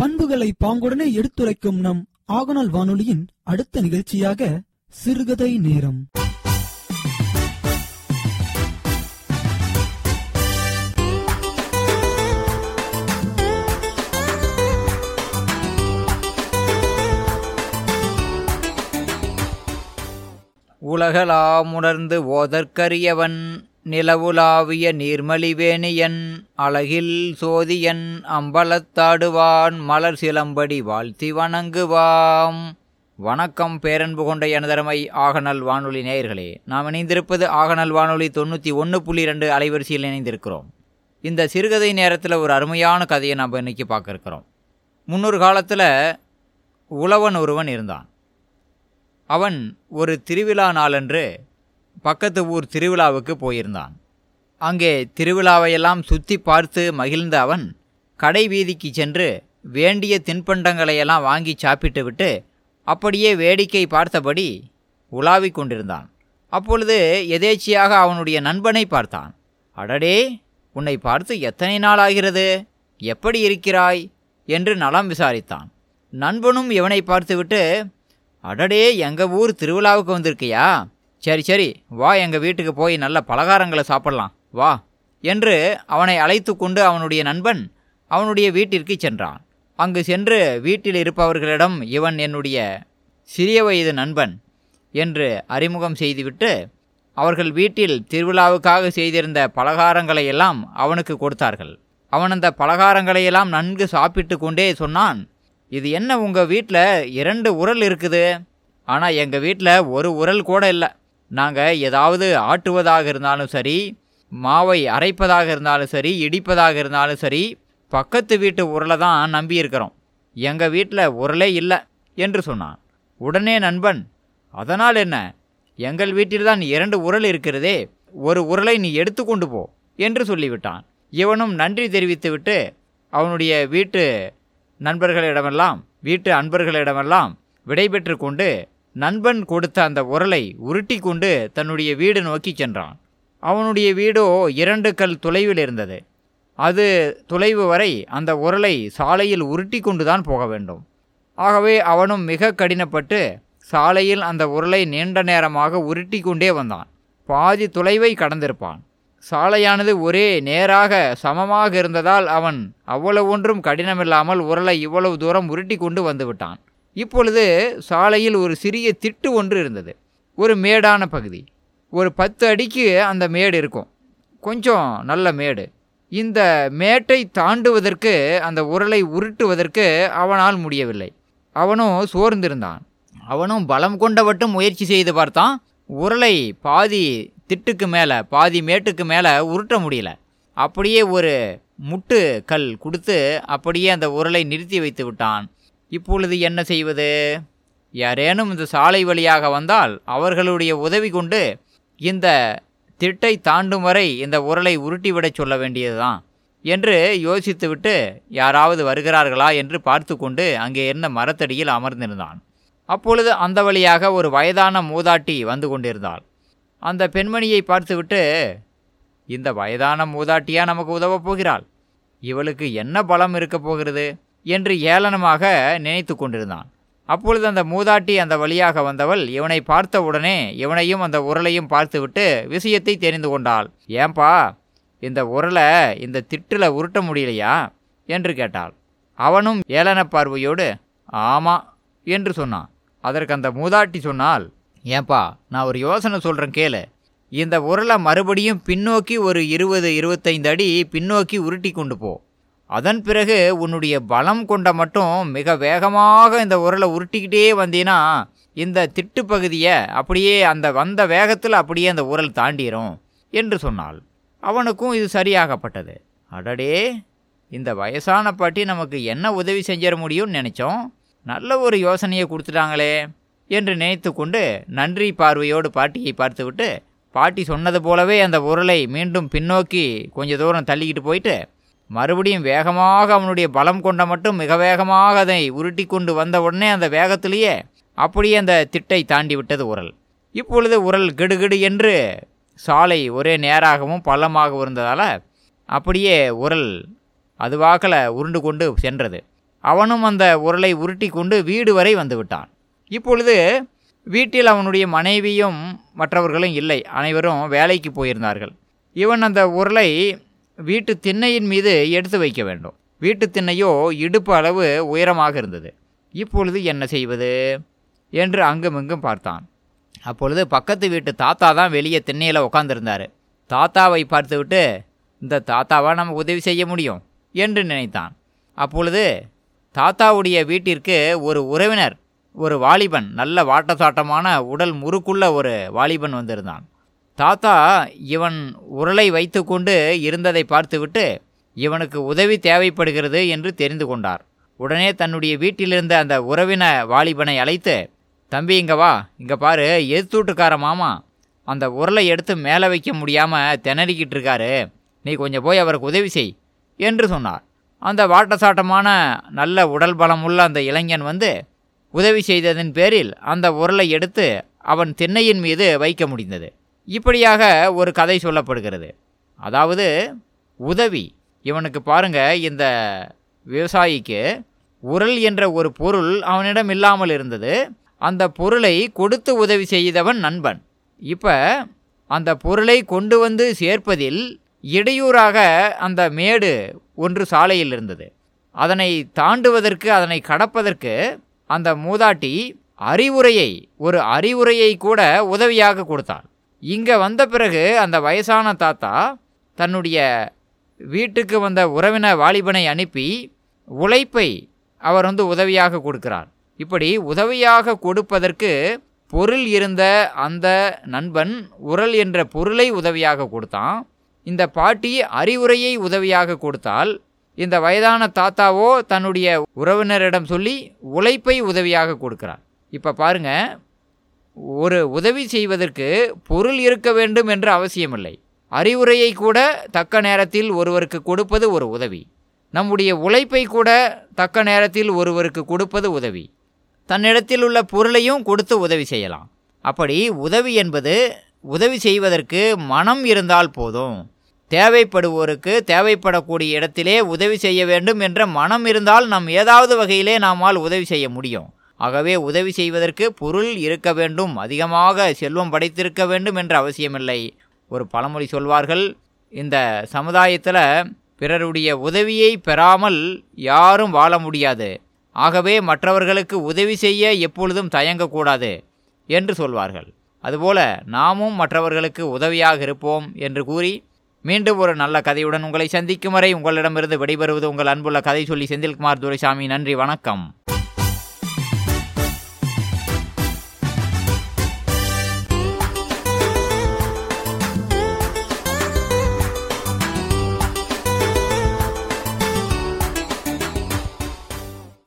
பண்புகளை பாங்குடனே எடுத்துரைக்கும் நம் ஆகநாள் வானொலியின் அடுத்த நிகழ்ச்சியாக சிறுகதை நேரம். உலகளாமுணர்ந்து ஓதற்கரியவன் நிலவுலாவிய நீர்மலிவேணியன் அழகில் சோதியன் அம்பலத்தாடுவான் மலர் சிலம்படி வாழ்த்தி வணங்குவாம். வணக்கம் பேரன்பு கொண்ட எனதரமை ஆகநல் வானொலி நேயர்களே நாம் இணைந்திருப்பது ஆகநல் வானொலி தொண்ணூற்றி ஒன்று புள்ளி ரெண்டு அலைவரிசையில் இணைந்திருக்கிறோம். இந்த சிறுகதை நேரத்தில் ஒரு அருமையான கதையை நாம் இன்னைக்கு பார்க்க இருக்கிறோம் முன்னொரு காலத்தில் உழவன் ஒருவன் இருந்தான். அவன் ஒரு திருவிழா நாளன்று பக்கத்து ஊர் திருவிழாவுக்கு போயிருந்தான். அங்கே திருவிழாவையெல்லாம் சுற்றி பார்த்து மகிழ்ந்த அவன் கடை வீதிக்கு சென்று வேண்டிய தின்பண்டங்களையெல்லாம் வாங்கி சாப்பிட்டுவிட்டு அப்படியே வேடிக்கை பார்த்தபடி உலாவிக் கொண்டிருந்தான். அப்பொழுது எதேச்சியாக அவனுடைய நண்பனை பார்த்தான். அடடே உன்னை பார்த்து எத்தனை நாள் ஆகிறது? எப்படி இருக்கிறாய்? என்று நலம் விசாரித்தான். நண்பனும் இவனை பார்த்துவிட்டு அடடே எங்கள் ஊர் திருவிழாவுக்கு வந்திருக்கியா? சரி சரி வா எங்கள் வீட்டுக்கு போய் நல்ல பலகாரங்களை சாப்பிடலாம். வா. என்று அவனை அழைத்து கொண்டு அவனுடைய நண்பன் அவனுடைய வீட்டிற்கு சென்றான். அங்கு சென்று வீட்டில் இருப்பவர்களிடம் இவன் என்னுடைய சிறிய வயது நண்பன் என்று அறிமுகம் செய்துவிட்டு அவர்கள் வீட்டில் திருவிழாவுக்காக செய்திருந்த பலகாரங்களை எல்லாம் அவனுக்கு கொடுத்தார்கள். அவன் அந்த பலகாரங்களையெல்லாம் நன்கு சாப்பிட்டு கொண்டே சொன்னான் இது என்ன உங்கள் வீட்டில் இரண்டு உரல் இருக்குது? ஆனால் எங்கள் வீட்டில் ஒரு உரல் கூட இல்லை. நாங்கள் ஏதாவது ஆட்டுவதாக இருந்தாலும் சரி மாவை அரைப்பதாக இருந்தாலும் சரி இடிப்பதாக இருந்தாலும் சரி பக்கத்து வீட்டு உரலை தான் நம்பி இருக்கிறோம். எங்கள் வீட்டில் உரலே இல்லை என்று சொன்னான். உடனே நண்பன் அதனால் என்ன? எங்கள் வீட்டில்தான் இரண்டு உரல் இருக்கிறதே ஒரு உரலை நீ எடுத்துக்கொண்டு போ என்று சொல்லிவிட்டான். இவனும் நன்றி தெரிவித்துவிட்டு அவனுடைய வீட்டு நண்பர்களிடமெல்லாம் வீட்டு அன்பர்களிடமெல்லாம் விடைபெற்று கொண்டு நண்பன் கொடுத்த அந்த உரலை உருட்டி கொண்டு தன்னுடைய வீடு நோக்கி சென்றான். அவனுடைய வீடோ இரண்டு கல் தொலைவில் இருந்தது. அது தொலைவு வரை அந்த உரலை சாலையில் உருட்டி கொண்டு தான் போக வேண்டும். ஆகவே அவனும் மிக கடினப்பட்டு சாலையில் அந்த உரலை நீண்ட நேரமாக உருட்டி கொண்டே வந்தான். பாதி தொலைவை கடந்திருப்பான். சாலையானது ஒரே நேராக சமமாக இருந்ததால் அவன் அவ்வளவு ஒன்றும் கடினமில்லாமல் உரலை இவ்வளவு தூரம் உருட்டி கொண்டு வந்துவிட்டான் இப்பொழுது சாலையில் ஒரு சிறிய திட்டு ஒன்று இருந்தது. ஒரு மேடான பகுதி. ஒரு பத்து அடிக்கு அந்த மேடு இருக்கும். கொஞ்சம் நல்ல மேடு. இந்த மேட்டை தாண்டுவதற்கு அந்த உரலை உருட்டுவதற்கு அவனால் முடியவில்லை. அவனும் சோர்ந்திருந்தான். அவனும் பலம் கொண்டவட்டும் முயற்சி செய்து பார்த்தான். உரலை பாதி திட்டுக்கு மேலே பாதி மேட்டுக்கு மேலே உருட்ட முடியல. அப்படியே ஒரு முட்டு கல் கொடுத்து அப்படியே அந்த உரலை நிறுத்தி வைத்து விட்டான். இப்பொழுது என்ன செய்வது? யாரேனும் இந்த சாலை வழியாக வந்தால் அவர்களுடைய உதவி கொண்டு இந்த திட்டை தாண்டும் வரை இந்த உரலை உருட்டிவிடச் சொல்ல வேண்டியதுதான் என்று யோசித்துவிட்டு யாராவது வருகிறார்களா என்று பார்த்து கொண்டு அங்கே இருந்த மரத்தடியில் அமர்ந்திருந்தான். அப்பொழுது அந்த வழியாக ஒரு வயதான மூதாட்டி வந்து கொண்டிருந்தாள். அந்த பெண்மணியை பார்த்துவிட்டு இந்த வயதான மூதாட்டியா நமக்கு உதவப் போகிறாள்? இவளுக்கு என்ன பலம் இருக்கப் போகிறது? என்று ஏளனமாக நினைத்து கொண்டிருந்தான். அப்பொழுது அந்த மூதாட்டி அந்த வழியாக வந்தவள் இவனை பார்த்த உடனே இவனையும் அந்த உரலையும் பார்த்துவிட்டு விஷயத்தை தெரிந்து கொண்டாள். ஏன்பா இந்த உரலை இந்த திட்டில் உருட்ட முடியலையா? என்று கேட்டாள். அவனும் ஏளன பார்வையோடு ஆமா என்று சொன்னான். அதற்கு அந்த மூதாட்டி சொன்னால் ஏன்பா நான் ஒரு யோசனை சொல்கிறேன் கேளு. இந்த உரலை மறுபடியும் பின்னோக்கி ஒரு இருபது இருபத்தைந்து அடி பின்னோக்கி உருட்டி கொண்டு போ. அதன் பிறகு உன்னுடைய பலம் கொண்ட மட்டும் மிக வேகமாக இந்த உரலை உருட்டிக்கிட்டே வந்தீன்னா இந்த திட்டு பகுதியை அப்படியே அந்த வந்த வேகத்தில் அப்படியே அந்த உரல் தாண்டிடும் என்று சொன்னாள். அவனுக்கும் இது சரியாகப்பட்டது. அடடே இந்த வயசான பாட்டி நமக்கு என்ன உதவி செஞ்சிட முடியும்னு நினச்சோம். நல்ல ஒரு யோசனையை கொடுத்துட்டாங்களே என்று நினைத்து கொண்டு நன்றி பார்வையோடு பாட்டியை பார்த்துவிட்டு பாட்டி சொன்னது போலவே அந்த உரலை மீண்டும் பின்னோக்கி கொஞ்சம் தூரம் தள்ளிக்கிட்டு போயிட்டு மறுபடியும் வேகமாக அவனுடைய பலம் கொண்ட மட்டும் மிக வேகமாக அதை உருட்டி கொண்டு வந்த உடனே அந்த வேகத்திலேயே அப்படியே அந்த திட்டை தாண்டி விட்டது உரல். இப்பொழுது உரல் கெடுகெடு என்று சாலை ஒரே நேராகவும் பள்ளமாகவும் இருந்ததால் அப்படியே உரல் அதுவாகல உருண்டு கொண்டு சென்றது. அவனும் அந்த உரலை உருட்டி கொண்டு வீடு வரை வந்துவிட்டான் இப்பொழுது வீட்டில் அவனுடைய மனைவியும் மற்றவர்களும் இல்லை. அனைவரும் வேலைக்கு போயிருந்தார்கள். இவன் அந்த உருளை வீட்டு திண்ணையின் மீது எடுத்து வைக்க வேண்டும். வீட்டு திண்ணையோ இடுப்பு அளவு உயரமாக இருந்தது. இப்பொழுது என்ன செய்வது? என்று அங்குமிங்கும் பார்த்தான். அப்பொழுது பக்கத்து வீட்டு தாத்தா தான் வெளியே திண்ணையில் உட்காந்துருந்தார் தாத்தாவை பார்த்துவிட்டு இந்த தாத்தாவாக நமக்கு உதவி செய்ய முடியும்? என்று நினைத்தான். அப்பொழுது தாத்தாவுடைய வீட்டிற்கு ஒரு உறவினர் ஒரு வாலிபன் நல்ல வாட்டசாட்டமான உடல் முறுக்குள்ள ஒரு வாலிபன் வந்திருந்தான். தாத்தா இவன் உரலை வைத்துக்கொண்டு இருந்ததை பார்த்துவிட்டு இவனுக்கு உதவி தேவைப்படுகிறது என்று தெரிந்து கொண்டார். உடனே தன்னுடைய வீட்டிலிருந்த அந்த உறவின வாலிபனை அழைத்து தம்பி இங்கே வா. இங்கே பாரு எதிர்த்தூட்டுக்கார மாமா. அந்த உரலை எடுத்து மேலே வைக்க முடியாமல் திணறிக்கிட்டு இருக்காரு. நீ கொஞ்சம் போய் அவருக்கு உதவி செய் என்று சொன்னார். அந்த வாட்டசாட்டமான நல்ல உடல் பலமுள்ள அந்த இளைஞன் வந்து உதவி செய்ததன் பேரில் அந்த உரலை எடுத்து அவன் திண்ணையின் மீது வைக்க முடிந்தது. இப்படியாக ஒரு கதை சொல்லப்படுகிறது. அதாவது உதவி. இவனுக்கு பாருங்க இந்த விவசாயிக்கு உரல் என்ற ஒரு பொருள் அவனிடம் இல்லாமல் இருந்தது. அந்த பொருளை கொடுத்து உதவி செய்தவன் நண்பன். இப்போ அந்த பொருளை கொண்டு வந்து சேர்ப்பதில் இடையூறாக அந்த மேடு ஒன்று சாலையில் இருந்தது. அதனை தாண்டுவதற்கு அதனை கடப்பதற்கு அந்த மூதாட்டி அறிவுரையை ஒரு அறிவுரையை கூட உதவியாக கொடுத்தாள். இங்கே வந்த பிறகு அந்த வயசான தாத்தா தன்னுடைய வீட்டுக்கு வந்த உறவின வாலிபனை அனுப்பி உழைப்பை அவர் வந்து உதவியாக கொடுக்கிறார். இப்படி உதவியாக கொடுப்பதற்கு பொருள் இருந்த அந்த நண்பன் உரல் என்ற பொருளை உதவியாக கொடுத்தான். இந்த பாட்டி அறிவுரையை உதவியாக கொடுத்தால் இந்த வயதான தாத்தாவோ தன்னுடைய உறவினரிடம் சொல்லி உழைப்பை உதவியாக கொடுக்கிறார். இப்போ பாருங்க ஒரு உதவி செய்வதற்கு பொருள் இருக்க வேண்டும் என்று அவசியமில்லை. அறிவுரையை கூட தக்க நேரத்தில் ஒருவருக்கு கொடுப்பது ஒரு உதவி. நம்முடைய உழைப்பை கூட தக்க நேரத்தில் ஒருவருக்கு கொடுப்பது உதவி. தன்னிடத்தில் உள்ள பொருளையும் கொடுத்து உதவி செய்யலாம். அப்படி உதவி என்பது உதவி செய்வதற்கு மனம் இருந்தால் போதும். தேவைப்படுவோருக்கு தேவைப்படக்கூடிய இடத்திலே உதவி செய்ய வேண்டும் என்ற மனம் இருந்தால் நாம் ஏதாவது வகையிலே நம்மால் உதவி செய்ய முடியும். ஆகவே உதவி செய்வதற்கு பொருள் இருக்க வேண்டும் அதிகமாக செல்வம் படைத்திருக்க வேண்டும் என்ற அவசியமில்லை. ஒரு பழமொழி சொல்வார்கள் இந்த சமுதாயத்தில் பிறருடைய உதவியை பெறாமல் யாரும் வாழ முடியாது. ஆகவே மற்றவர்களுக்கு உதவி செய்ய எப்பொழுதும் தயங்கக்கூடாது என்று சொல்வார்கள். அதுபோல நாமும் மற்றவர்களுக்கு உதவியாக இருப்போம் என்று கூறி மீண்டும் ஒரு நல்ல கதையுடன் உங்களை சந்திக்கும் வரை உங்களிடமிருந்து விடைபெறுவது உங்கள் அன்புள்ள கதை சொல்லி செந்தில்குமார் துரைசாமி. நன்றி வணக்கம்.